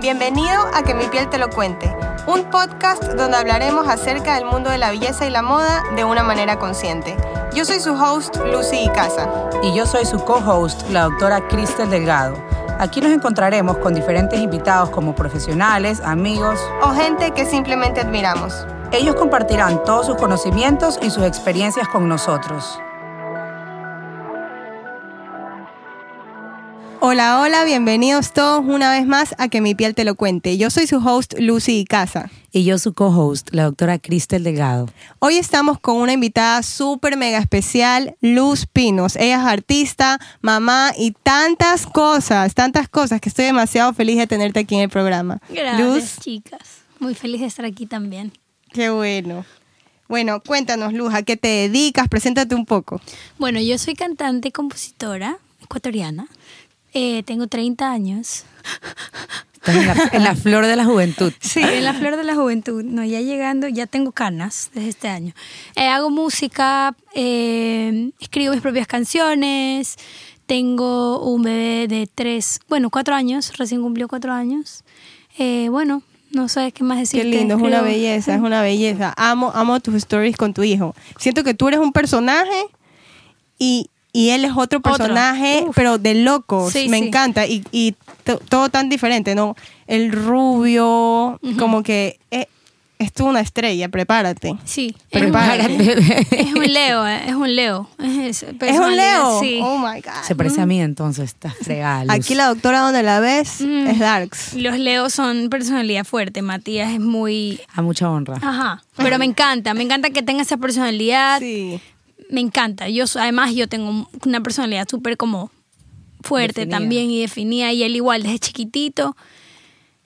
Bienvenido a Que mi piel te lo cuente, un podcast donde hablaremos acerca del mundo de la belleza y la moda de una manera consciente. Yo soy su host, Lucy Icaza. Y yo soy su co-host, la doctora Cristel Delgado. Aquí nos encontraremos con diferentes invitados como profesionales, amigos o gente que simplemente admiramos. Ellos compartirán todos sus conocimientos y sus experiencias con nosotros. Hola, hola, bienvenidos todos una vez más a Que mi piel te lo cuente. Yo soy su host Lucy Casa. Y yo su co-host, la doctora Cristel Delgado. Hoy estamos con una invitada súper mega especial, Luz Pinos. Ella es artista, mamá y tantas cosas, tantas cosas que estoy demasiado feliz de tenerte aquí en el programa. Gracias, Luz. chicas. Muy feliz de estar aquí también. Qué bueno. Bueno, cuéntanos, Luz, ¿a qué te dedicas? Preséntate un poco. Bueno, yo soy cantante y compositora ecuatoriana. Eh, tengo 30 años. Estás en la, flor de la juventud. Sí, en la flor de la juventud. No, ya llegando, ya tengo canas desde este año. Eh, hago música, eh, escribo mis propias canciones. Tengo un bebé de tres, bueno, cuatro años, recién cumplió cuatro años. bueno, no sabes qué más decir. Qué lindo, es una belleza, es una belleza. Amo, amo tus stories con tu hijo. Siento que tú eres un personaje y y él es otro personaje, pero de locos. me encanta. Y, y todo tan diferente, ¿no? El rubio, como que es, es tú una estrella, prepárate. Sí, prepárate. Es un Leo, eh, es un Leo. Es, un Leo. Sí. Oh my God. Se parece a mí entonces, está fregada. Aquí la doctora donde la ves mm. es Darks. Los Leos son personalidad fuerte. Matías es muy. A mucha honra. Ajá. Pero me encanta, me encanta que tenga esa personalidad. Sí me encanta. Yo además yo tengo una personalidad súper como fuerte también y definida y él igual desde chiquitito.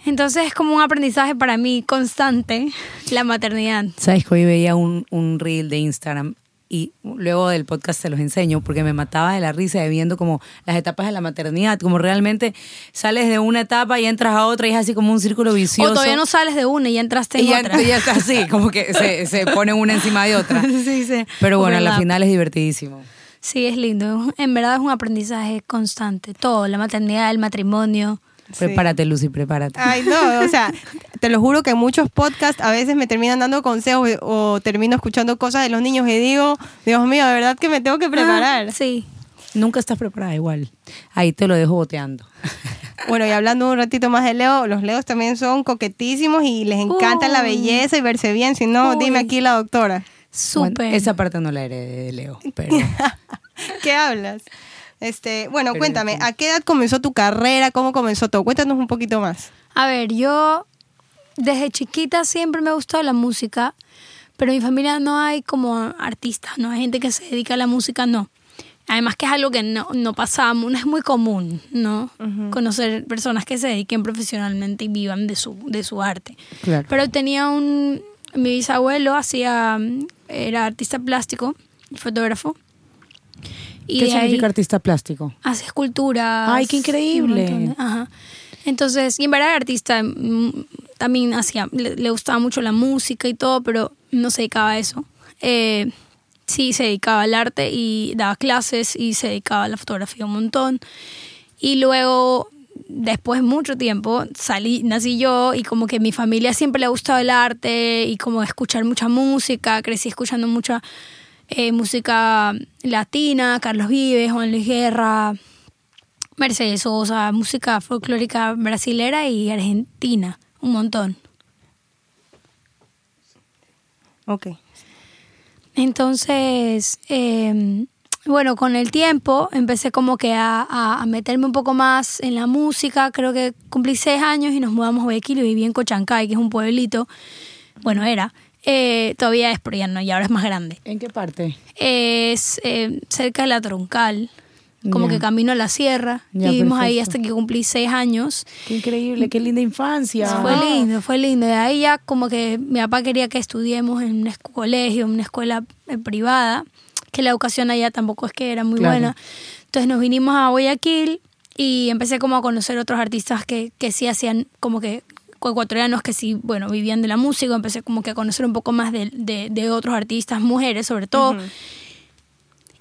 Entonces es como un aprendizaje para mí constante la maternidad. Sabes que hoy veía un, un reel de Instagram y luego del podcast se los enseño porque me mataba de la risa de viendo como las etapas de la maternidad, como realmente sales de una etapa y entras a otra y es así como un círculo vicioso. O todavía no sales de una y entraste en y otra. Y ya está así, como que se, se pone una encima de otra. sí, sí. Pero bueno, al final es divertidísimo. Sí, es lindo. En verdad es un aprendizaje constante. Todo, la maternidad, el matrimonio. Prepárate, Lucy, prepárate. Ay, no, o sea, te lo juro que en muchos podcasts a veces me terminan dando consejos o termino escuchando cosas de los niños y digo, Dios mío, de verdad que me tengo que preparar. sí. Nunca estás preparada igual. Ahí te lo dejo boteando. Bueno, y hablando un ratito más de Leo, los Leos también son coquetísimos y les encanta la belleza y verse bien. Si no, dime aquí la doctora. Súper. esa parte no la heredé de Leo, pero... ¿Qué hablas? Este, bueno, cuéntame, ¿a qué edad comenzó tu carrera? ¿Cómo comenzó todo? Cuéntanos un poquito más. A ver, yo desde chiquita siempre me ha gustado la música, pero en mi familia no hay como artistas, no hay gente que se dedica a la música, no. Además que es algo que no, no pasa, no es muy común, ¿no? Conocer personas que se dediquen profesionalmente y vivan de su, de su arte. Pero tenía un, mi bisabuelo hacía, era artista plástico, fotógrafo, ¿Qué significa artista plástico? Hace esculturas. ¡Ay, qué increíble! Ajá. Entonces, y en verdad artista mm, también hacía, le, gustaba mucho la música y todo, pero no se dedicaba a eso. Eh, sí, se dedicaba al arte y daba clases y se dedicaba a la fotografía un montón. Y luego, después de mucho tiempo, salí, nací yo y como que mi familia siempre le ha gustado el arte y como escuchar mucha música, crecí escuchando mucha eh, música latina, Carlos Vives, Juan Luis Guerra, Mercedes Sosa, música folclórica brasilera y argentina, un montón. Ok. Entonces, em, bueno, con el tiempo empecé como que a, a, meterme un poco más en la música. Creo que cumplí seis años y nos mudamos a Guayaquil y viví en Cochancay, que es un pueblito. Bueno, era. Eh, todavía es, pero ya no, y ahora es más grande. ¿En qué parte? Es eh, cerca de la Troncal, como que camino a la sierra. vivimos ahí hasta que cumplí seis años. Qué increíble, qué linda infancia. Fue lindo, fue lindo. De ahí ya como que mi papá quería que estudiemos en un colegio, en una escuela eh, privada, que la educación allá tampoco es que era muy buena. Entonces nos vinimos a Guayaquil y empecé como a conocer otros artistas que, que sí hacían como que ecuatorianos que sí, bueno, vivían de la música, empecé como que a conocer un poco más de, de, otros artistas, mujeres sobre todo.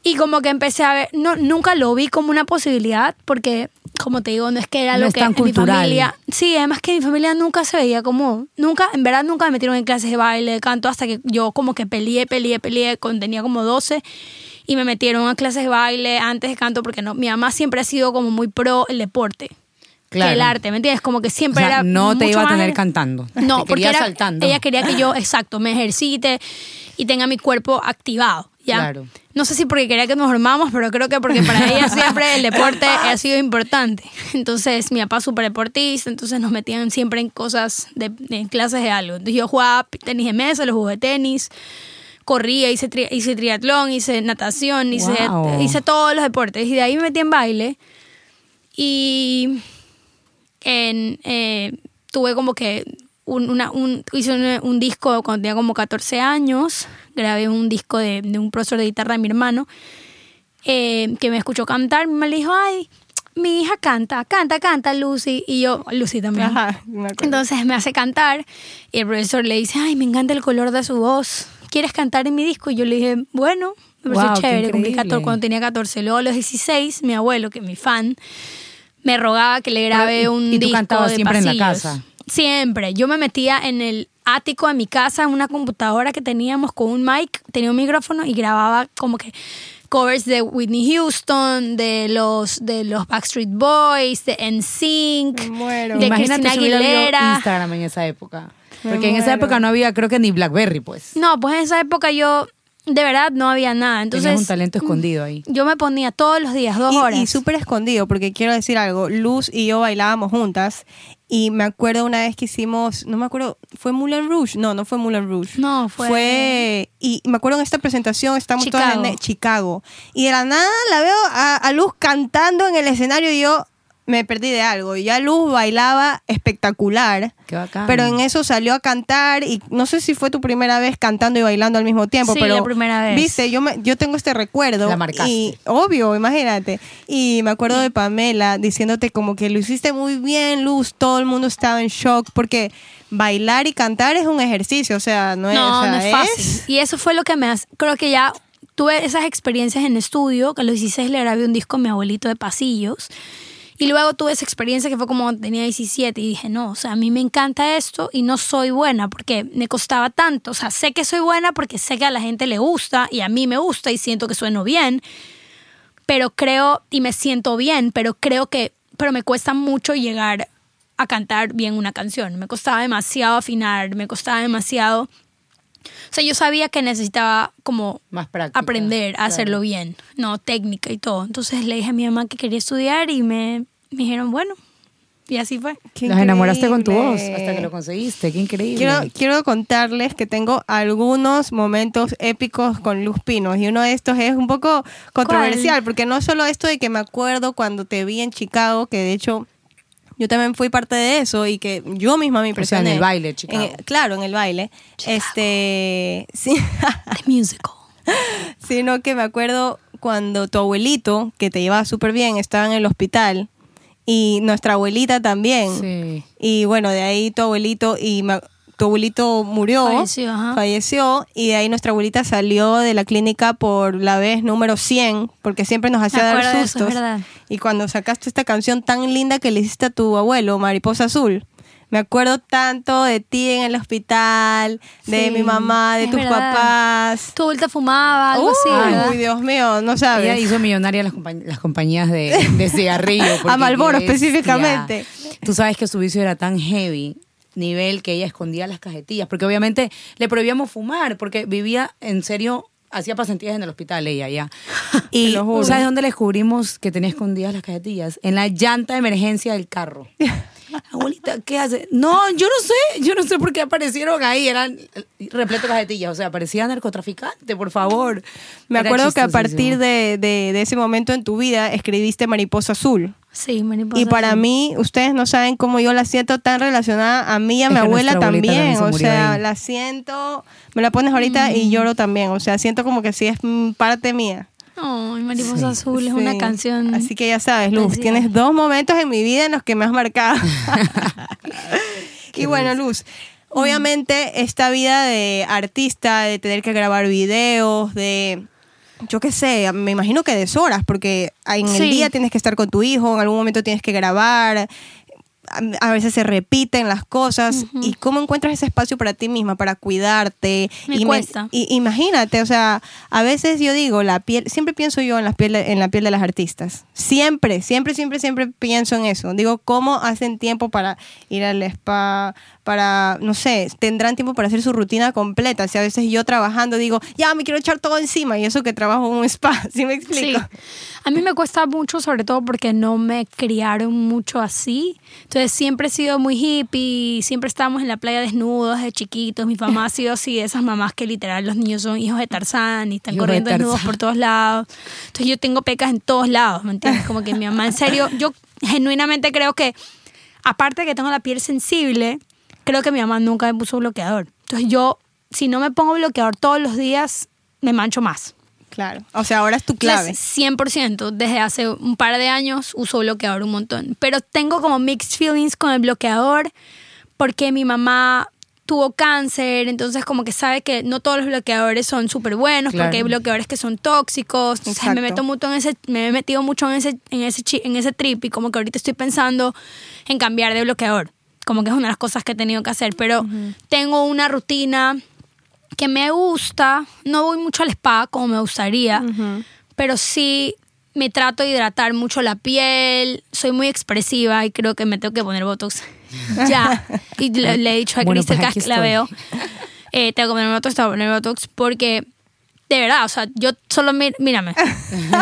Y como que empecé a ver, no, nunca lo vi como una posibilidad porque como te digo, no es que era lo que en mi familia. Sí, además que mi familia nunca se veía como. Nunca, en verdad, nunca me metieron en clases de baile, de canto, hasta que yo como que peleé, peleé, peleé, cuando tenía como 12 y me metieron a clases de baile antes de canto porque no, mi mamá siempre ha sido como muy pro el deporte. Claro. Que el arte, ¿me entiendes? Como que siempre era. No te iba a tener cantando. No, porque era, saltando. ella quería que yo, exacto, me ejercite y tenga mi cuerpo activado. ¿ya? Claro. No sé si porque quería que nos formamos, pero creo que porque para ella siempre el deporte ha sido importante. Entonces, mi papá súper deportista, entonces nos metían siempre en cosas, de, en clases de algo. Entonces, yo jugaba tenis de mesa, los jugué tenis corría, hice, hice triatlón, hice natación, hice, hice todos los deportes. Y de ahí me metí en baile. Y en, eh, tuve como que un, una, un, hice un, disco cuando tenía como 14 años. Grabé un disco de, un profesor de guitarra de mi hermano eh, que me escuchó cantar. Me dijo, ay, mi hija canta, canta, canta Lucy. Y yo, Lucy también. Entonces me hace cantar y el profesor le dice, ay, me encanta el color de su voz. ¿quieres cantar en mi disco? Y yo le dije, bueno, me pareció chévere. 14, cuando tenía 14. Luego a los 16, mi abuelo, que es mi fan, me rogaba que le grabe un disco. ¿Y tú cantabas siempre en la casa? Siempre. Yo me metía en el ático de mi casa, en una computadora que teníamos con un mic, tenía un micrófono y grababa como que covers de Whitney Houston, de los de los Backstreet Boys, de NSYNC, de Imagínate Cristina Aguilera. Instagram en esa época. Porque en esa época no había, creo que ni Blackberry, pues. No, pues en esa época yo de verdad no había nada. Entonces, Tenías un talento escondido ahí. Yo me ponía todos los días, dos horas. Y súper escondido, porque quiero decir algo. Luz y yo bailábamos juntas. Y me acuerdo una vez que hicimos, no me acuerdo, ¿fue Moulin Rouge? No, no fue Moulin Rouge. No, fue. Fue. Y me acuerdo en esta presentación, estamos todas en Chicago. Y de la nada la veo a, a Luz cantando en el escenario y yo, me perdí de algo. Ya Luz bailaba espectacular. Qué bacán. Pero en eso salió a cantar y no sé si fue tu primera vez cantando y bailando al mismo tiempo. Sí, pero, la primera vez. Viste, yo, me, yo tengo este recuerdo. La marcaste. Y, obvio, imagínate. Y me acuerdo de Pamela diciéndote como que lo hiciste muy bien, Luz. Todo el mundo estaba en shock porque bailar y cantar es un ejercicio. O sea, no es, no, no es fácil. Y eso fue lo que me hace. Creo que ya tuve esas experiencias en estudio, que a los 16 le grabé un disco a mi abuelito de pasillos. Y luego tuve esa experiencia que fue como tenía 17 y dije, no, o sea, a mí me encanta esto y no soy buena porque me costaba tanto. O sea, sé que soy buena porque sé que a la gente le gusta y a mí me gusta y siento que sueno bien, pero creo y me siento bien, pero creo que, pero me cuesta mucho llegar a cantar bien una canción. Me costaba demasiado afinar, me costaba demasiado... O sea, yo sabía que necesitaba como Más aprender a hacerlo bien, no técnica y todo. Entonces le dije a mi mamá que quería estudiar y me me dijeron, bueno, y así fue. Los enamoraste con tu voz hasta que lo conseguiste. Qué increíble. Quiero, quiero contarles que tengo algunos momentos épicos con Luz Pinos. Y uno de estos es un poco controversial, porque no solo esto de que me acuerdo cuando te vi en Chicago, que de hecho yo también fui parte de eso y que yo misma me impresioné. O sea, en el baile, Chicago. claro, en el baile. Este. Sí. The musical. Sino que me acuerdo cuando tu abuelito, que te llevaba súper bien, estaba en el hospital y nuestra abuelita también. Sí. Y bueno, de ahí tu abuelito y tu abuelito murió, falleció, falleció, y de ahí nuestra abuelita salió de la clínica por la vez número 100, porque siempre nos hacía dar sustos. y cuando sacaste esta canción tan linda que le hiciste a tu abuelo, Mariposa Azul, me acuerdo tanto de ti en el hospital, de mi mamá, de tus papás. Tu abuelita fumaba, algo así. Uy, Dios mío, no sabes. Ella hizo millonaria las, las compañías de, de cigarrillo. a Malboro específicamente. Tú sabes que su vicio era tan heavy nivel que ella escondía las cajetillas, porque obviamente le prohibíamos fumar, porque vivía en serio hacía pasantías en el hospital ella ya. Y ¿sabes dónde le descubrimos que tenía escondidas las cajetillas? En la llanta de emergencia del carro. Abuelita, ¿qué hace? No, yo no sé, yo no sé por qué aparecieron ahí, eran repleto de cajetillas, o sea, parecía narcotraficante, por favor. Me acuerdo que a partir de, de, ese momento en tu vida escribiste Mariposa Azul. Sí, Mariposa Y para mí, ustedes no saben cómo yo la siento tan relacionada a mí y a mi abuela también, o sea, la siento, me la pones ahorita y mm. lloro también, o sea, siento como que sí es parte mía. Ay, Mariposa Azul es una canción. Así que ya sabes, Luz, tienes dos momentos en mi vida en los que me has marcado. y bueno, Luz, obviamente esta vida de artista, de tener que grabar videos, de yo qué sé, me imagino que deshoras, porque en el día tienes que estar con tu hijo, en algún momento tienes que grabar, a veces se repiten las cosas y cómo encuentras ese espacio para ti misma, para cuidarte. Me y cuesta. y, imagínate, o sea, a veces yo digo, la piel, siempre pienso yo en la piel, en la piel de las artistas. Siempre, siempre, siempre, siempre pienso en eso. Digo, ¿cómo hacen tiempo para ir al spa, para, no sé, tendrán tiempo para hacer su rutina completa? Si a veces yo trabajando digo, ya me quiero echar todo encima y eso que trabajo en un spa, ¿sí me explico? A mí me cuesta mucho, sobre todo porque no me criaron mucho así. Entonces siempre he sido muy hippie, siempre estábamos en la playa desnudos de chiquitos. Mi mamá ha sido así, de esas mamás que literal los niños son hijos de Tarzán y están corriendo desnudos por todos lados. Entonces yo tengo pecas en todos lados, ¿me entiendes? Como que mi mamá, en serio, yo genuinamente creo que, aparte de que tengo la piel sensible, creo que mi mamá nunca me puso bloqueador. Entonces yo, si no me pongo bloqueador todos los días, me mancho más. Claro. O sea, ahora es tu clave. 100%. Desde hace un par de años uso bloqueador un montón. Pero tengo como mixed feelings con el bloqueador porque mi mamá tuvo cáncer, entonces como que sabe que no todos los bloqueadores son súper buenos, porque hay bloqueadores que son tóxicos. me meto mucho en ese, me he metido mucho en ese, en ese, en ese trip y como que ahorita estoy pensando en cambiar de bloqueador. Como que es una de las cosas que he tenido que hacer. Pero tengo una rutina que me gusta, no voy mucho al spa como me gustaría, pero sí me trato de hidratar mucho la piel, soy muy expresiva y creo que me tengo que poner Botox. Ya. Y le, he dicho a Cristel pues que la veo, eh, tengo que poner Botox, tengo que poner Botox porque de verdad, o sea, yo solo mírame.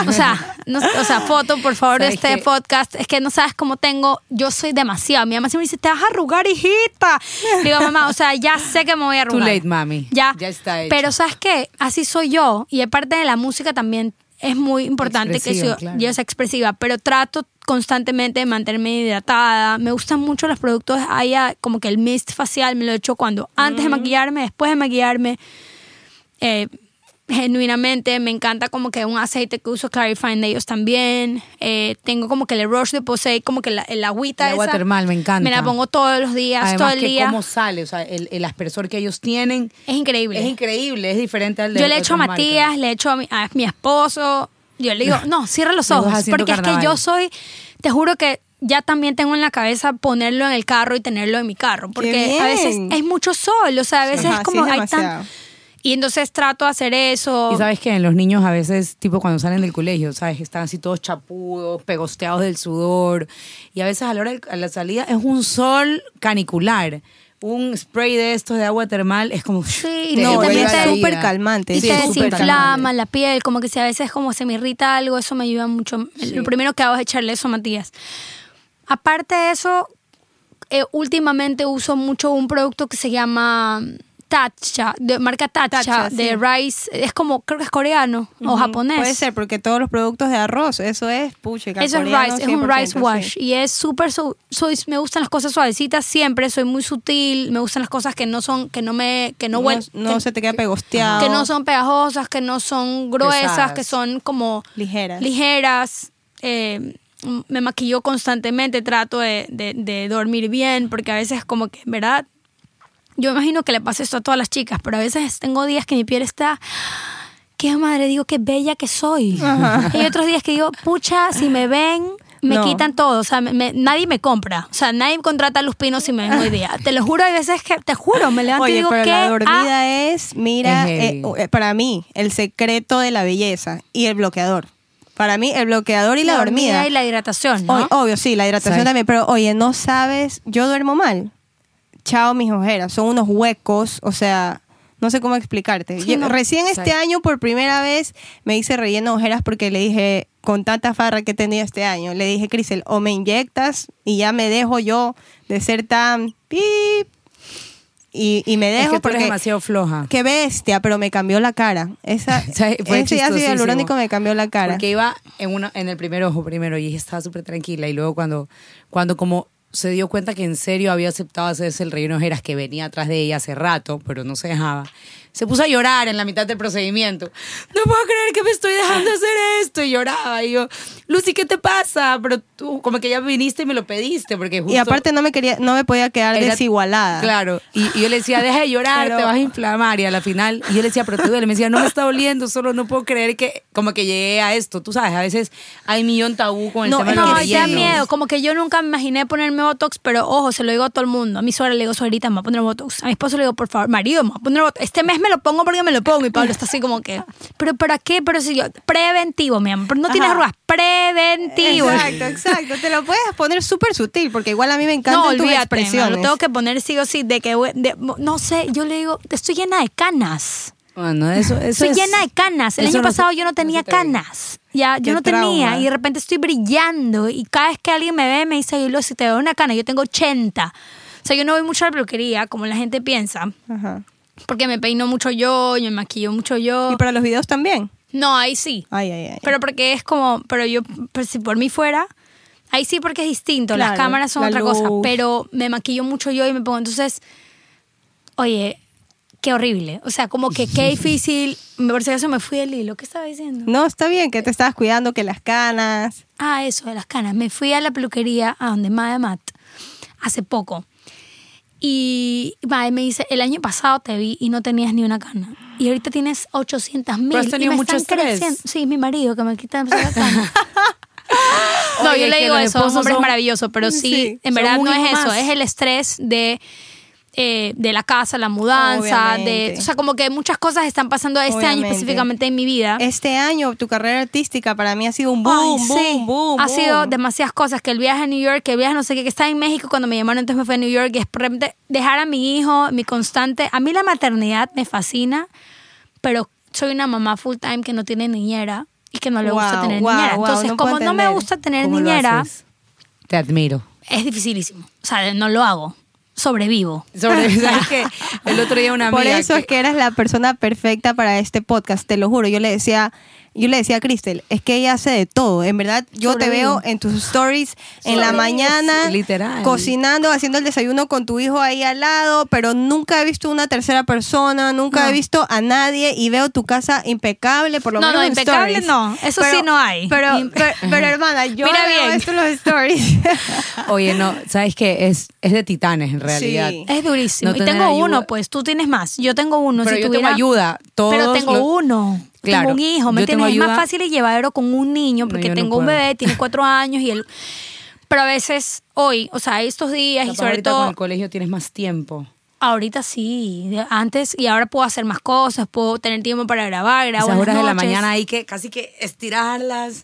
O sea, o sea, foto, por favor, de este podcast. Es que no sabes cómo tengo, yo soy demasiado. Mi mamá siempre dice, te vas a arrugar, hijita. Digo, mamá, o sea, ya sé que me voy a arrugar. Too late, mami. Ya. Ya está hecho. Pero ¿sabes qué? Así soy yo. Y aparte de la música también es muy importante que yo, yo sea expresiva, pero trato constantemente de mantenerme hidratada. Me gustan mucho los productos, haya como que el mist facial me lo he hecho cuando antes de mm. maquillarme, después de maquillarme. Eh, genuinamente me encanta como que un aceite que uso Clarifying de ellos también. Eh, tengo como que el Roche de Posay, como que la, el agüita el agua termal, me encanta. Me la pongo todos los días, todo el que día. cómo sale, o sea, el, el, aspersor que ellos tienen. Es increíble. Es increíble, es diferente al de Yo le echo a Matías, le echo a mi, a mi esposo. Yo le digo, no, cierra los ojos. Porque es que yo soy, te juro que ya también tengo en la cabeza ponerlo en el carro y tenerlo en mi carro. Porque a veces es mucho sol, o sea, a veces es como hay tan y entonces trato de hacer eso. Y sabes que en los niños a veces, tipo cuando salen del colegio, ¿sabes? Están así todos chapudos, pegosteados del sudor. Y a veces a la hora de la salida es un sol canicular. Un spray de estos de agua termal es como. Sí, no, también es súper calmante. Y te desinflama la piel, como que si a veces como se me irrita algo, eso me ayuda mucho. Lo primero que hago es echarle eso a Matías. Aparte de eso, eh, últimamente uso mucho un producto que se llama Tacha, de marca Tacha, de rice, es como, creo que es coreano o japonés. Puede ser, porque todos los productos de arroz, eso es puche, Eso es rice, es un rice wash. Y es súper, soy, me gustan las cosas suavecitas siempre, soy muy sutil, me gustan las cosas que no son, que no me, que no, no, se te queda pegosteado. Que no son pegajosas, que no son gruesas, que son como ligeras. Ligeras. Eh, me maquillo constantemente, trato de, de, de dormir bien, porque a veces como que, ¿verdad? Yo imagino que le pasa esto a todas las chicas, pero a veces tengo días que mi piel está qué madre, digo, qué bella que soy. Y hay otros días que digo, pucha, si me ven, me quitan todo. O sea, nadie me compra. O sea, nadie contrata a los pinos si me ven hoy día. Te lo juro, hay veces que, te juro, me levanto y digo pero que. La dormida es, mira, eh, eh, para mí, el secreto de la belleza y el bloqueador. Para mí, el bloqueador y la, dormida. y la hidratación, ¿no? obvio, sí, la hidratación también. Pero, oye, no sabes, yo duermo mal chao mis ojeras, son unos huecos, o sea, no sé cómo explicarte. Recién este año por primera vez me hice relleno de ojeras porque le dije, con tanta farra que he tenido este año, le dije, Crisel, o me inyectas y ya me dejo yo de ser tan pip y, y, me dejo porque demasiado floja. Qué bestia, pero me cambió la cara. Esa, ese ácido hialurónico me cambió la cara. Porque iba en uno, en el primer ojo primero y estaba súper tranquila y luego cuando, cuando como se dio cuenta que en serio había aceptado hacerse el relleno de ojeras que venía atrás de ella hace rato, pero no se dejaba. Se puso a llorar en la mitad del procedimiento. No puedo creer que me estoy dejando hacer esto. Y lloraba. Y yo, Lucy, ¿qué te pasa? Pero tú, como que ya viniste y me lo pediste. porque justo Y aparte no me quería, no me podía quedar desigualada. Claro. Y, yo le decía, deja de llorar, te vas a inflamar. Y a la final, y yo le decía, pero te duele. Me decía, no me está doliendo, solo no puedo creer que, como que llegué a esto. Tú sabes, a veces hay millón tabú con el tema no, de No, miedo. Como que yo nunca me imaginé ponerme Botox, pero ojo, se lo digo a todo el mundo. A mi suegra le digo, suegrita, me voy a poner Botox. A mi esposo le digo, por favor, marido, me voy a poner Botox. Este mes me lo pongo porque me lo pongo. Y Pablo está así como que, ¿pero para qué? Pero si yo, preventivo, mi amor. No tienes arrugas, preventivo. Exacto, exacto. Te lo puedes poner súper sutil, porque igual a mí me encanta tu expresión. Lo tengo que poner sí o sí, de que, no sé, yo le digo, estoy llena de canas. Bueno, eso, eso Estoy llena de canas. El año pasado yo no tenía canas. Ya, yo no tenía. Y de repente estoy brillando. Y cada vez que alguien me ve, me dice, yo si te veo una cana, yo tengo 80. O sea, yo no voy mucho a la peluquería, como la gente piensa. Ajá. Porque me peino mucho yo, yo me maquillo mucho yo. ¿Y para los videos también? No, ahí sí. Ay, ay, ay. Pero porque es como, pero yo, pues, si por mí fuera, ahí sí porque es distinto. Las cámaras son otra cosa. Pero me maquillo mucho yo y me pongo, entonces, oye, qué horrible. O sea, como que qué difícil. Por si eso me fui del hilo. ¿Qué estaba diciendo? No, está bien, que te estabas cuidando, que las canas. Ah, eso, de las canas. Me fui a la peluquería a donde Madre Matt hace poco. Y me dice, el año pasado te vi y no tenías ni una cana. Y ahorita tienes 800 mil. has tenido mucho estrés? Sí, mi marido que me quita la cana. no, yo le digo eso, un hombre es maravilloso, pero sí, en verdad no es eso, es el estrés de eh, de la casa, la mudanza, de, o sea, como que muchas cosas están pasando este año específicamente en mi vida. Este año, tu carrera artística para mí ha sido un boom, boom, boom, Ha sido demasiadas cosas, que el viaje a New York, que el viaje no sé qué, que estaba en México cuando me llamaron, entonces me fui a New York, y es dejar a mi hijo, mi constante, a mí la maternidad me fascina, pero soy una mamá full time que no tiene niñera y que no le gusta tener niñera. Entonces, como no me gusta tener niñera, te admiro. Es dificilísimo. O sea, no lo hago sobrevivo. Sobrevivo. que el otro día una amiga Por eso es que eras la persona perfecta para este podcast, te lo juro. Yo le decía yo le decía a Cristel, es que ella hace de todo. En verdad, yo te veo en tus stories en la mañana, literal. cocinando, haciendo el desayuno con tu hijo ahí al lado, pero nunca he visto una tercera persona, nunca he visto a nadie y veo tu casa impecable, por lo menos no, en impecable no, eso sí no hay. Pero, pero, hermana, yo veo esto en los stories. Oye, no, sabes que es, es de titanes en realidad. Es durísimo. y tengo uno, pues tú tienes más. Yo tengo uno. Pero yo tengo ayuda. Todos pero tengo uno tengo un hijo, ¿me entiendes? Es más fácil llevarlo con un niño porque tengo un bebé, tiene cuatro años y él... Pero a veces hoy, o sea, estos días y sobre todo... con el colegio tienes más tiempo. Ahorita sí, antes y ahora puedo hacer más cosas, puedo tener tiempo para grabar, grabar. Esas horas de la mañana hay que casi que estirarlas.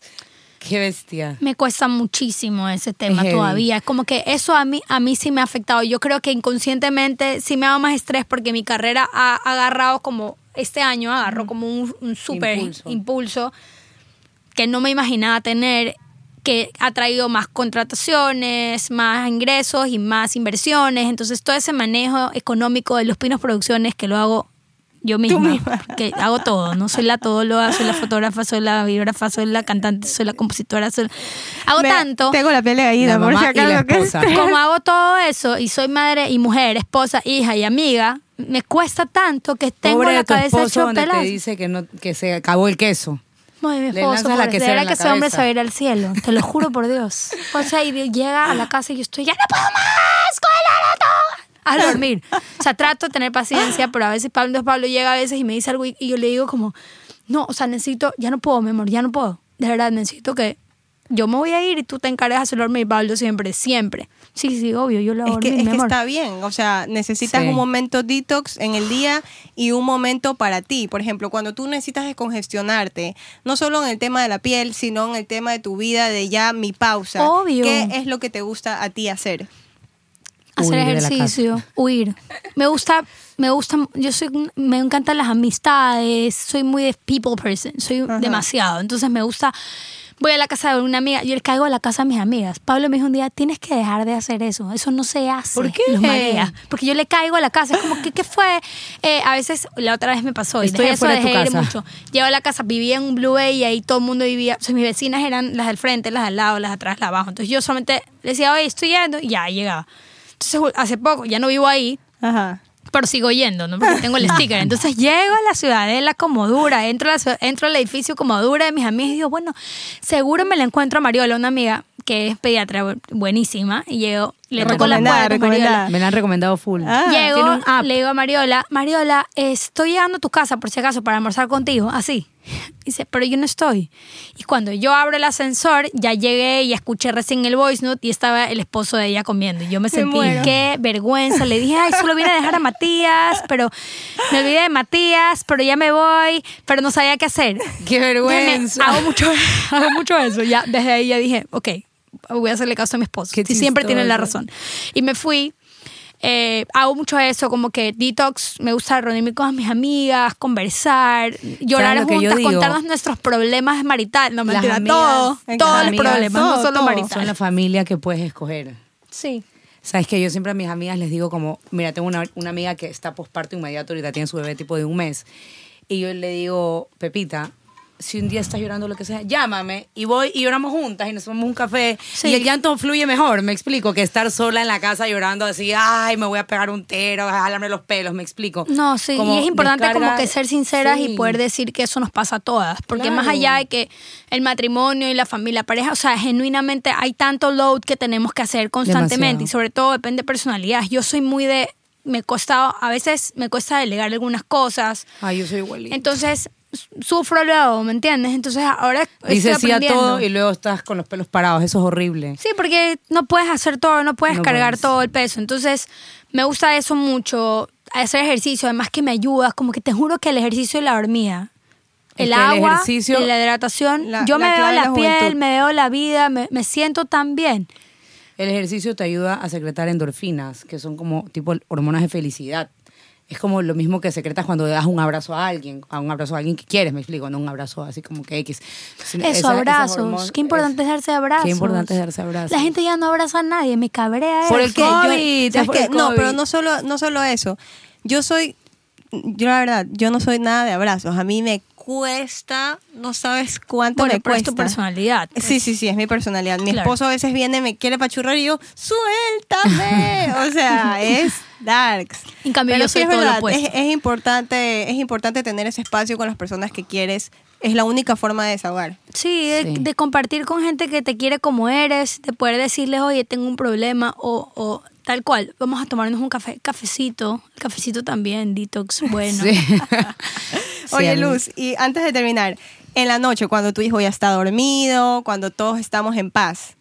Qué bestia. Me cuesta muchísimo ese tema todavía. Es como que eso a mí, a mí sí me ha afectado. Yo creo que inconscientemente sí me ha dado más estrés porque mi carrera ha agarrado como este año agarró como un, un súper impulso. que no me imaginaba tener, que ha traído más contrataciones, más ingresos y más inversiones. Entonces, todo ese manejo económico de Los Pinos Producciones que lo hago yo misma, que hago todo, no soy la todóloga, soy la fotógrafa, soy la videógrafa, soy la cantante, soy la compositora, soy... hago tanto. Tengo la piel de por si acaso. Como hago todo eso y soy madre y mujer, esposa, hija y amiga, me cuesta tanto que tengo la cabeza hecho donde te dice que, no, que se acabó el queso. Muy mi esposo, la que, que ese hombre se va a ir al cielo, te lo juro por Dios. O sea, y llega a la casa y yo estoy, ya no puedo más, a dormir. O sea, trato de tener paciencia, pero a veces Pablo, Pablo llega a veces y me dice algo y, yo le digo como, no, o sea, necesito, ya no puedo, mi amor, ya no puedo. De verdad, necesito que yo me voy a ir y tú te encargas de hacerlo dormir, Pablo, siempre, siempre. Sí, sí, obvio, yo lo hago. Es que, es que está bien, o sea, necesitas un momento detox en el día y un momento para ti. Por ejemplo, cuando tú necesitas descongestionarte, no solo en el tema de la piel, sino en el tema de tu vida, de ya mi pausa. Obvio. ¿Qué es lo que te gusta a ti hacer? Hacer ejercicio, huir. Me gusta, me gusta, yo soy, me encantan las amistades, soy muy de people person, soy demasiado. Entonces me gusta voy a la casa de una amiga, yo le caigo a la casa de mis amigas. Pablo me dijo un día, tienes que dejar de hacer eso, eso no se hace. ¿Por qué? porque yo le caigo a la casa, es como, ¿qué, qué fue? Eh, a veces, la otra vez me pasó, y Estoy dejé eso, de ir mucho. Llego a la casa, vivía en un Blue Bay y ahí todo el mundo vivía, o mis vecinas eran las del frente, las del lado, las de atrás, las de abajo. Entonces yo solamente le decía, oye, estoy yendo, y ya llegaba. Entonces hace poco, ya no vivo ahí. Ajá pero sigo yendo, ¿no? Porque tengo el sticker. Entonces llego a la ciudadela como dura, entro, entro al edificio como dura de mis amigas y digo, bueno, seguro me la encuentro a Mariola, una amiga que es pediatra buenísima, y llego, le toco la puerta Mariola. Me la han recomendado full. Ah, llego, le digo a Mariola, Mariola, estoy llegando a tu casa por si acaso para almorzar contigo, así. Dice, pero yo no estoy. Y cuando yo abro el ascensor, ya llegué y escuché recién el voice note y estaba el esposo de ella comiendo. Y yo me sentí, qué vergüenza. Le dije, ay, solo vine a dejar a Matías, pero me olvidé de Matías, pero ya me voy, pero no sabía qué hacer. Qué vergüenza. hago mucho, hago mucho eso. Ya, desde ahí ya dije, ok, voy a hacerle caso a mi esposo. Si siempre tiene la razón. Y me fui. Eh, hago mucho eso, como que detox, me gusta reunirme con mis amigas, conversar, llorar juntas, contarnos nuestros problemas maritales, no mentira, todo, todos los problemas, no solo maritales. Son la familia que puedes escoger. Sí. Sabes que yo siempre a mis amigas les digo como, mira, tengo una, una amiga que está posparto inmediato, ahorita tiene su bebé tipo de un mes, y yo le digo, Pepita, si un día estás llorando lo que sea, llámame y voy y lloramos juntas y nos tomamos un café y el llanto fluye mejor, me explico, que estar sola en la casa llorando así, ay, me voy a pegar un tero, jalarme los pelos, me explico. No, sí, y es importante como que ser sinceras y poder decir que eso nos pasa a todas, porque más allá de que el matrimonio y la familia, pareja, o sea, genuinamente hay tanto load que tenemos que hacer constantemente y sobre todo depende de personalidad. Yo soy muy de me cuesta, a veces me cuesta delegar algunas cosas. Ay, yo soy igualita. Entonces, sufro luego, ¿me entiendes? Entonces ahora Dices sí a todo y luego estás con los pelos parados, eso es horrible. Sí, porque no puedes hacer todo, no puedes cargar todo el peso. Entonces me gusta eso mucho, hacer ejercicio, además que me ayudas, como que te juro que el ejercicio y la dormida, el agua, y la hidratación, yo me veo la, piel, me veo la vida, me, me siento tan bien. El ejercicio te ayuda a secretar endorfinas, que son como tipo hormonas de felicidad es como lo mismo que secretas cuando das un abrazo a alguien, a un abrazo a alguien que quieres, me explico, no un abrazo así como que X. Eso, abrazos. qué importante es, darse abrazos. Qué importante es darse abrazos. La gente ya no abraza a nadie, me cabrea Por el COVID. no, pero no solo, no solo eso. Yo soy, yo la verdad, yo no soy nada de abrazos. A mí me cuesta, no sabes cuánto me cuesta. es tu personalidad. Pues. Sí, sí, sí, es mi personalidad. Mi esposo a veces viene, me quiere pachurrar y yo, suéltame. o sea, es darks. En cambio, yo soy es todo verdad, es, importante, es importante tener ese espacio con las personas que quieres. Es la única forma de desahogar. Sí, de, compartir con gente que te quiere como eres, de poder decirles, oye, tengo un problema, o, o Tal cual, vamos a tomarnos un café, cafecito, el cafecito también, detox, bueno. Oye, Luz, y antes de terminar, en la noche, cuando tu hijo ya está dormido, cuando todos estamos en paz,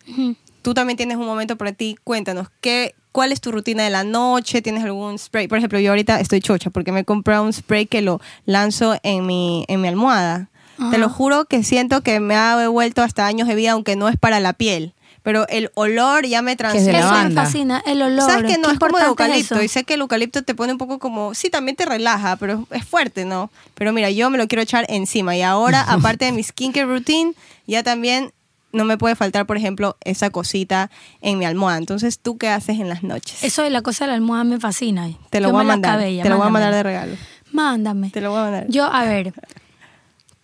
tú también tienes un momento para ti, cuéntanos, ¿qué, ¿cuál es tu rutina de la noche? ¿Tienes algún spray? Por ejemplo, yo ahorita estoy chocha porque me he comprado un spray que lo lanzo en mi, en mi almohada. Te lo juro que siento que me ha devuelto hasta años de vida, aunque no es para la piel pero el olor ya me transmite. Eso me fascina, el olor. ¿Sabes que no es como de eucalipto? Y sé que el eucalipto te pone un poco como, sí, también te relaja, pero es fuerte, ¿no? Pero mira, yo me lo quiero echar encima y ahora, aparte de mi skincare routine, ya también no me puede faltar, por ejemplo, esa cosita en mi almohada. Entonces, ¿tú qué haces en las noches? Eso de la cosa de la almohada me fascina. Te lo voy a mandar. te lo voy a mandar de regalo. Mándame. Te lo voy a mandar. Yo, a ver,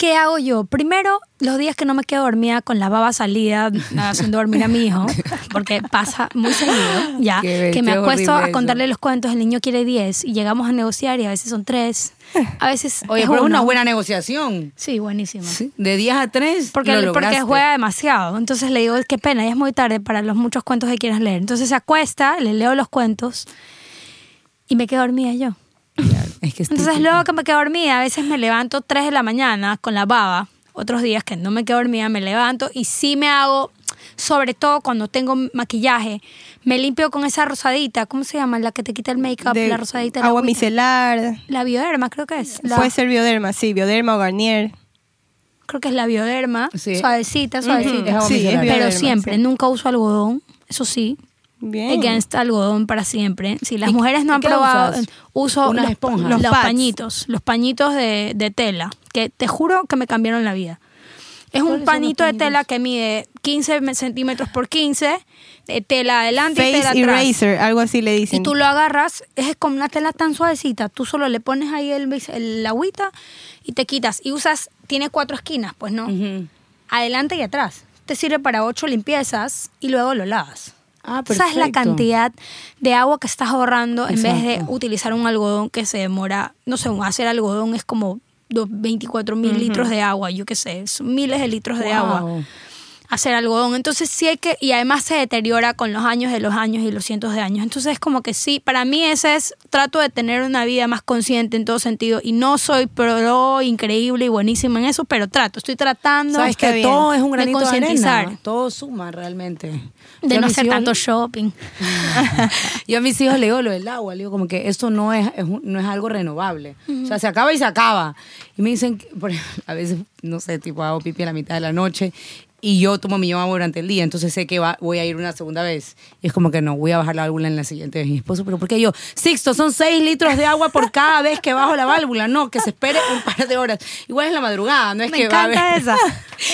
¿qué hago yo? Primero, los días que no me quedo dormida con la baba salida haciendo dormir a mi hijo, porque pasa muy seguido, ya, que me acuesto a contarle los cuentos, el niño quiere 10 y llegamos a negociar y a veces son 3, a veces Oye, es una buena negociación. Sí, buenísima. De 10 a 3 porque, porque juega demasiado. Entonces le digo, qué pena, ya es muy tarde para los muchos cuentos que quieras leer. Entonces se acuesta, le leo los cuentos y me quedo dormida yo. Entonces luego que me quedo dormida, a veces me levanto 3 de la mañana con la baba. Otros días que no me quedo dormida, me levanto y sí me hago, sobre todo cuando tengo maquillaje, me limpio con esa rosadita, ¿cómo se llama? La que te quita el make-up, la rosadita. agua micelar. La bioderma creo que es. Puede ser bioderma, sí, bioderma o Garnier. Creo que es la bioderma, suavecita, suavecita. sí, pero siempre, nunca uso algodón, eso sí, Bien. Against algodón para siempre. Si las mujeres no han probado, uso los, los, pañitos, los pañitos de, tela, que te juro que me cambiaron la vida. Es un pañito de tela que mide 15 centímetros por 15, de tela adelante y tela atrás. eraser, algo así le dicen. Y tú lo agarras, es como una tela tan suavecita, tú solo le pones ahí el, el agüita y te quitas. Y usas, tiene cuatro esquinas, pues no, adelante y atrás. Te sirve para ocho limpiezas y luego lo lavas. Ah, sabes la cantidad de agua que estás ahorrando en vez de utilizar un algodón que se demora, no sé, hacer algodón es como 24 mil litros de agua, yo qué sé, son miles de litros de agua hacer algodón. Entonces sí hay que, y además se deteriora con los años de los años y los cientos de años. Entonces es como que sí, para mí ese es, trato de tener una vida más consciente en todo sentido y no soy pro increíble y buenísima en eso, pero trato, estoy tratando. Sabes que todo es un granito de, concientizar. todo suma realmente. De no hacer tanto shopping. yo a mis hijos le digo lo del agua, le digo como que esto no es, no es algo renovable. O sea, se acaba y se acaba. Y me dicen, por a veces, no sé, tipo hago pipi a la mitad de la noche y yo tomo mi agua durante el día, entonces sé que va, voy a ir una segunda vez. Y es como que no, voy a bajar la válvula en la siguiente vez. Mi esposo, pero ¿por qué yo? Sixto, son seis litros de agua por cada vez que bajo la válvula. No, que se espere un par de horas. Igual es la madrugada, no es que va a esa.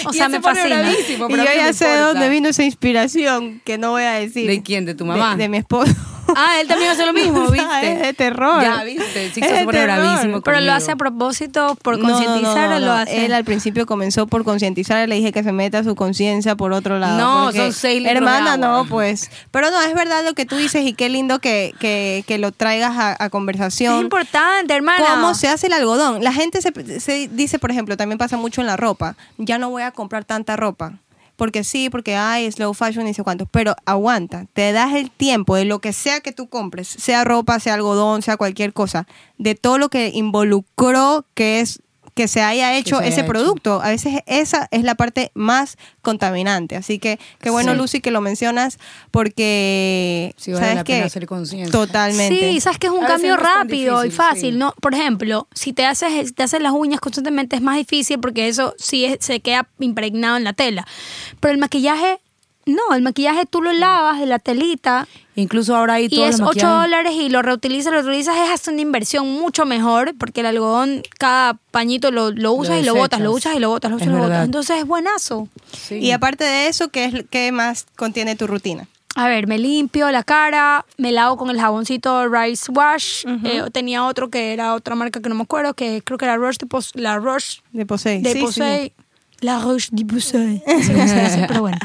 O sea, me fascina. Y yo ya sé de dónde vino esa inspiración, que no voy a decir. ¿De quién? ¿De tu mamá? de mi esposo. Ah, él también hace lo mismo, ¿viste? es de terror. Ya, ¿viste? Sí, se pone bravísimo Pero lo hace a propósito, por concientizar o lo hace. Él al principio comenzó por concientizar, le dije que se meta su conciencia por otro lado. No, son seis Hermana, no, pues. Pero no, es verdad lo que tú dices y qué lindo que, que, que lo traigas a, conversación. Es importante, hermana. ¿Cómo se hace el algodón? La gente se, se dice, por ejemplo, también pasa mucho en la ropa. Ya no voy a comprar tanta ropa porque sí, porque hay slow fashion y sé cuánto, pero aguanta, te das el tiempo de lo que sea que tú compres, sea ropa, sea algodón, sea cualquier cosa, de todo lo que involucró que es que se haya hecho ese producto. A veces esa es la parte más contaminante. Así que qué bueno, Lucy, que lo mencionas porque sabes que totalmente. Sí, sabes que es un cambio rápido y fácil, ¿no? Por ejemplo, si te haces te haces las uñas constantemente es más difícil porque eso sí se queda impregnado en la tela. Pero el maquillaje no, el maquillaje tú lo lavas de la telita. Incluso ahora hay todo. Y es 8 dólares y lo reutilizas, lo reutilizas, es hasta una inversión mucho mejor porque el algodón, cada pañito lo, lo usas y lo botas, lo usas y lo botas, lo usas y lo botas. Entonces es buenazo. Y aparte de eso, ¿qué, es, ¿qué más contiene tu rutina? A ver, me limpio la cara, me lavo con el jaboncito Rice Wash. Eh, tenía otro que era otra marca que no me acuerdo, que creo que era Roche de, la Roche de. De Posay. La Roche de Posay. pero bueno.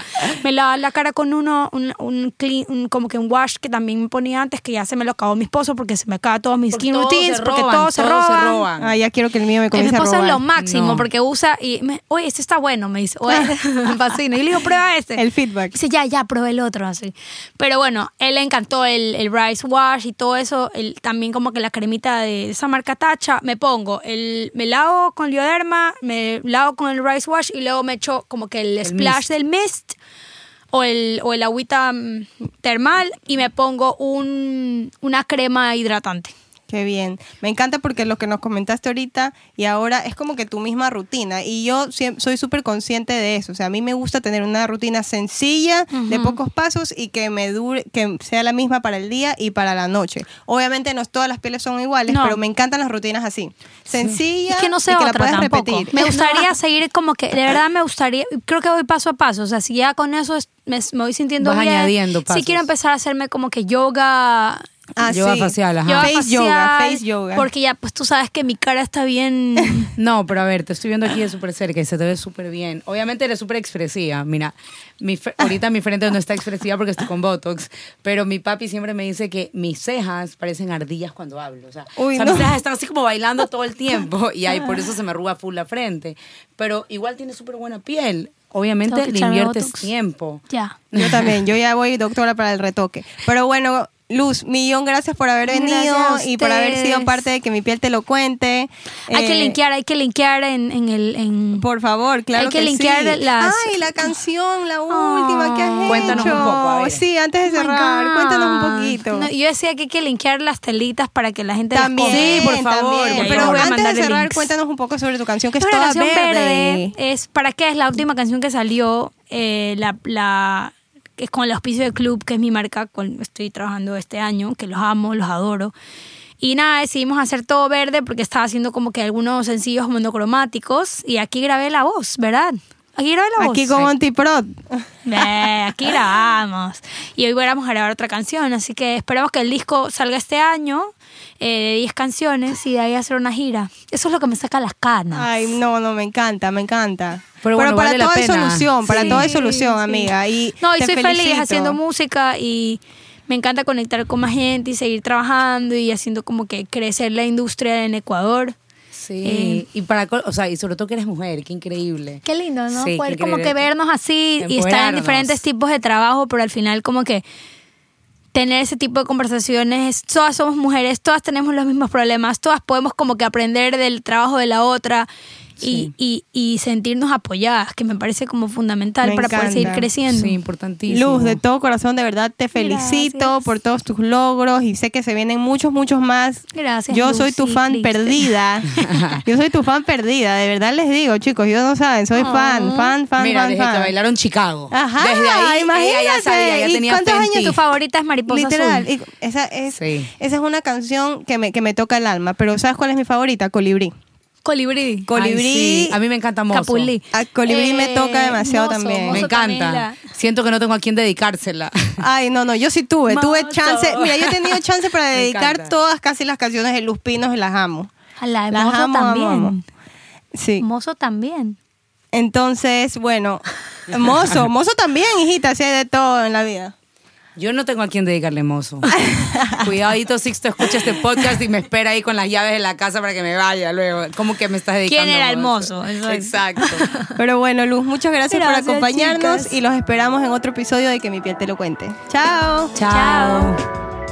Me lavaba la cara con uno, un, un, clean, como que un wash que también me ponía antes, que ya se me lo acabó mi esposo porque se me acaba todos mis skin routines, porque todos, se, roban. Ah, ya quiero que el mío me comience Mi esposo es lo máximo porque usa y me, oye, este está bueno, me dice. Oye, me fascina. Y le digo, prueba este. El feedback. dice, ya, ya, probé el otro, así. Pero bueno, él le encantó el, el rice wash y todo eso. El, también como que la cremita de esa marca Tacha. Me pongo, el, me lavo con Lioderma, me lavo con el rice wash y luego me echo como que el, splash del mist o el, o el agüita mm, termal y me pongo un, una crema hidratante. Qué bien. Me encanta porque lo que nos comentaste ahorita y ahora es como que tu misma rutina. Y yo soy súper consciente de eso. O sea, a mí me gusta tener una rutina sencilla, de pocos pasos y que me dure, que sea la misma para el día y para la noche. Obviamente no todas las pieles son iguales, pero me encantan las rutinas así. Sencillas que no y que la puedes repetir. Me gustaría seguir como que, de verdad me gustaría, creo que voy paso a paso. O sea, si ya con eso me, voy sintiendo Vas bien. añadiendo Si quiero empezar a hacerme como que yoga Ah, yoga facial, ajá. face yoga, face yoga. Porque ya, pues tú sabes que mi cara está bien. no, pero a ver, te estoy viendo aquí de súper cerca y se te ve súper bien. Obviamente eres súper expresiva. Mira, mi, ahorita mi frente no está expresiva porque estoy con Botox, pero mi papi siempre me dice que mis cejas parecen ardillas cuando hablo. O sea, mis cejas están así como bailando todo el tiempo y ahí por eso se me arruga full la frente. Pero igual tiene súper buena piel obviamente le inviertes tiempo. Ya. Yo también, yo ya voy doctora para el retoque. Pero bueno, Luz, millón gracias por haber venido y por haber sido parte de que mi piel te lo cuente. Hay que eh, linkear, hay que linkear en, en el... En... Por favor, claro Hay que, linkear las... Ay, la canción, la última que has hecho. Cuéntanos un poco, Sí, antes de oh cerrar, cuéntanos un poquito. yo decía que hay que linkear las telitas para que la gente También, sí, por favor. Pero antes de cerrar, cuéntanos un poco sobre tu canción que es toda canción verde. Es, ¿para qué? Es la última canción que salió, eh, la... la que es con el auspicio del club, que es mi marca, con estoy trabajando este año, que los amo, los adoro. Y nada, decidimos hacer todo verde porque estaba haciendo como que algunos sencillos monocromáticos y aquí grabé la voz, ¿verdad? Aquí grabé la voz. Aquí con Antiprod. aquí grabamos. y hoy vamos a grabar otra canción, así que esperamos que el disco salga este año eh, de 10 canciones y de ahí hacer una gira. Eso es lo que me saca las canas. Ay, no, no, me encanta, me encanta. Pero, para todo hay solución, para todo hay solución, amiga. Y no, y soy feliz haciendo música y me encanta conectar con más gente y seguir trabajando y haciendo como que crecer la industria en Ecuador. Sí, eh, y para, o sea, y sobre todo que eres mujer, qué increíble. Qué lindo, ¿no? Poder como que vernos así y estar en diferentes tipos de trabajo, pero al final como que tener ese tipo de conversaciones, todas somos mujeres, todas tenemos los mismos problemas, todas podemos como que aprender del trabajo de la otra y, y, sentirnos apoyadas, que me parece como fundamental para poder seguir creciendo. Sí, importantísimo. Luz, de todo corazón, de verdad te felicito por todos tus logros y sé que se vienen muchos, muchos más. Gracias. Yo soy tu fan perdida. yo soy tu fan perdida, de verdad les digo, chicos, yo no saben, soy fan, fan, fan, Mira, fan, desde fan. que bailaron Chicago. Ajá, desde ahí imagínate. ella ya sabía, ya tenía ¿Cuántos años tu favorita es Mariposa Literal, esa es, esa es una canción que me, que me toca el alma, pero ¿sabes cuál es mi favorita? Colibrí. Colibrí. Colibrí. A mí me encanta Mozo. Capulí. A Colibrí me eh, toca demasiado también. me encanta. Siento que no tengo a quién dedicársela. Ay, no, no, yo sí tuve. Tuve chance. Mira, yo he tenido chance para dedicar todas casi las canciones de Luz Pinos y las amo. La las Mozo amo, también. Amo, Sí. Mozo también. Entonces, bueno, Mozo, Mozo también, hijita, así de todo en la vida. Yo no tengo a quién dedicarle mozo. Cuidadito, Sixto, escucha este podcast y me espera ahí con las llaves de la casa para que me vaya luego. ¿Cómo que me estás dedicando? ¿Quién era el mozo? Exacto. Pero bueno, Luz, muchas gracias, por acompañarnos y los esperamos en otro episodio de Que mi piel te lo cuente. Chao. Chao.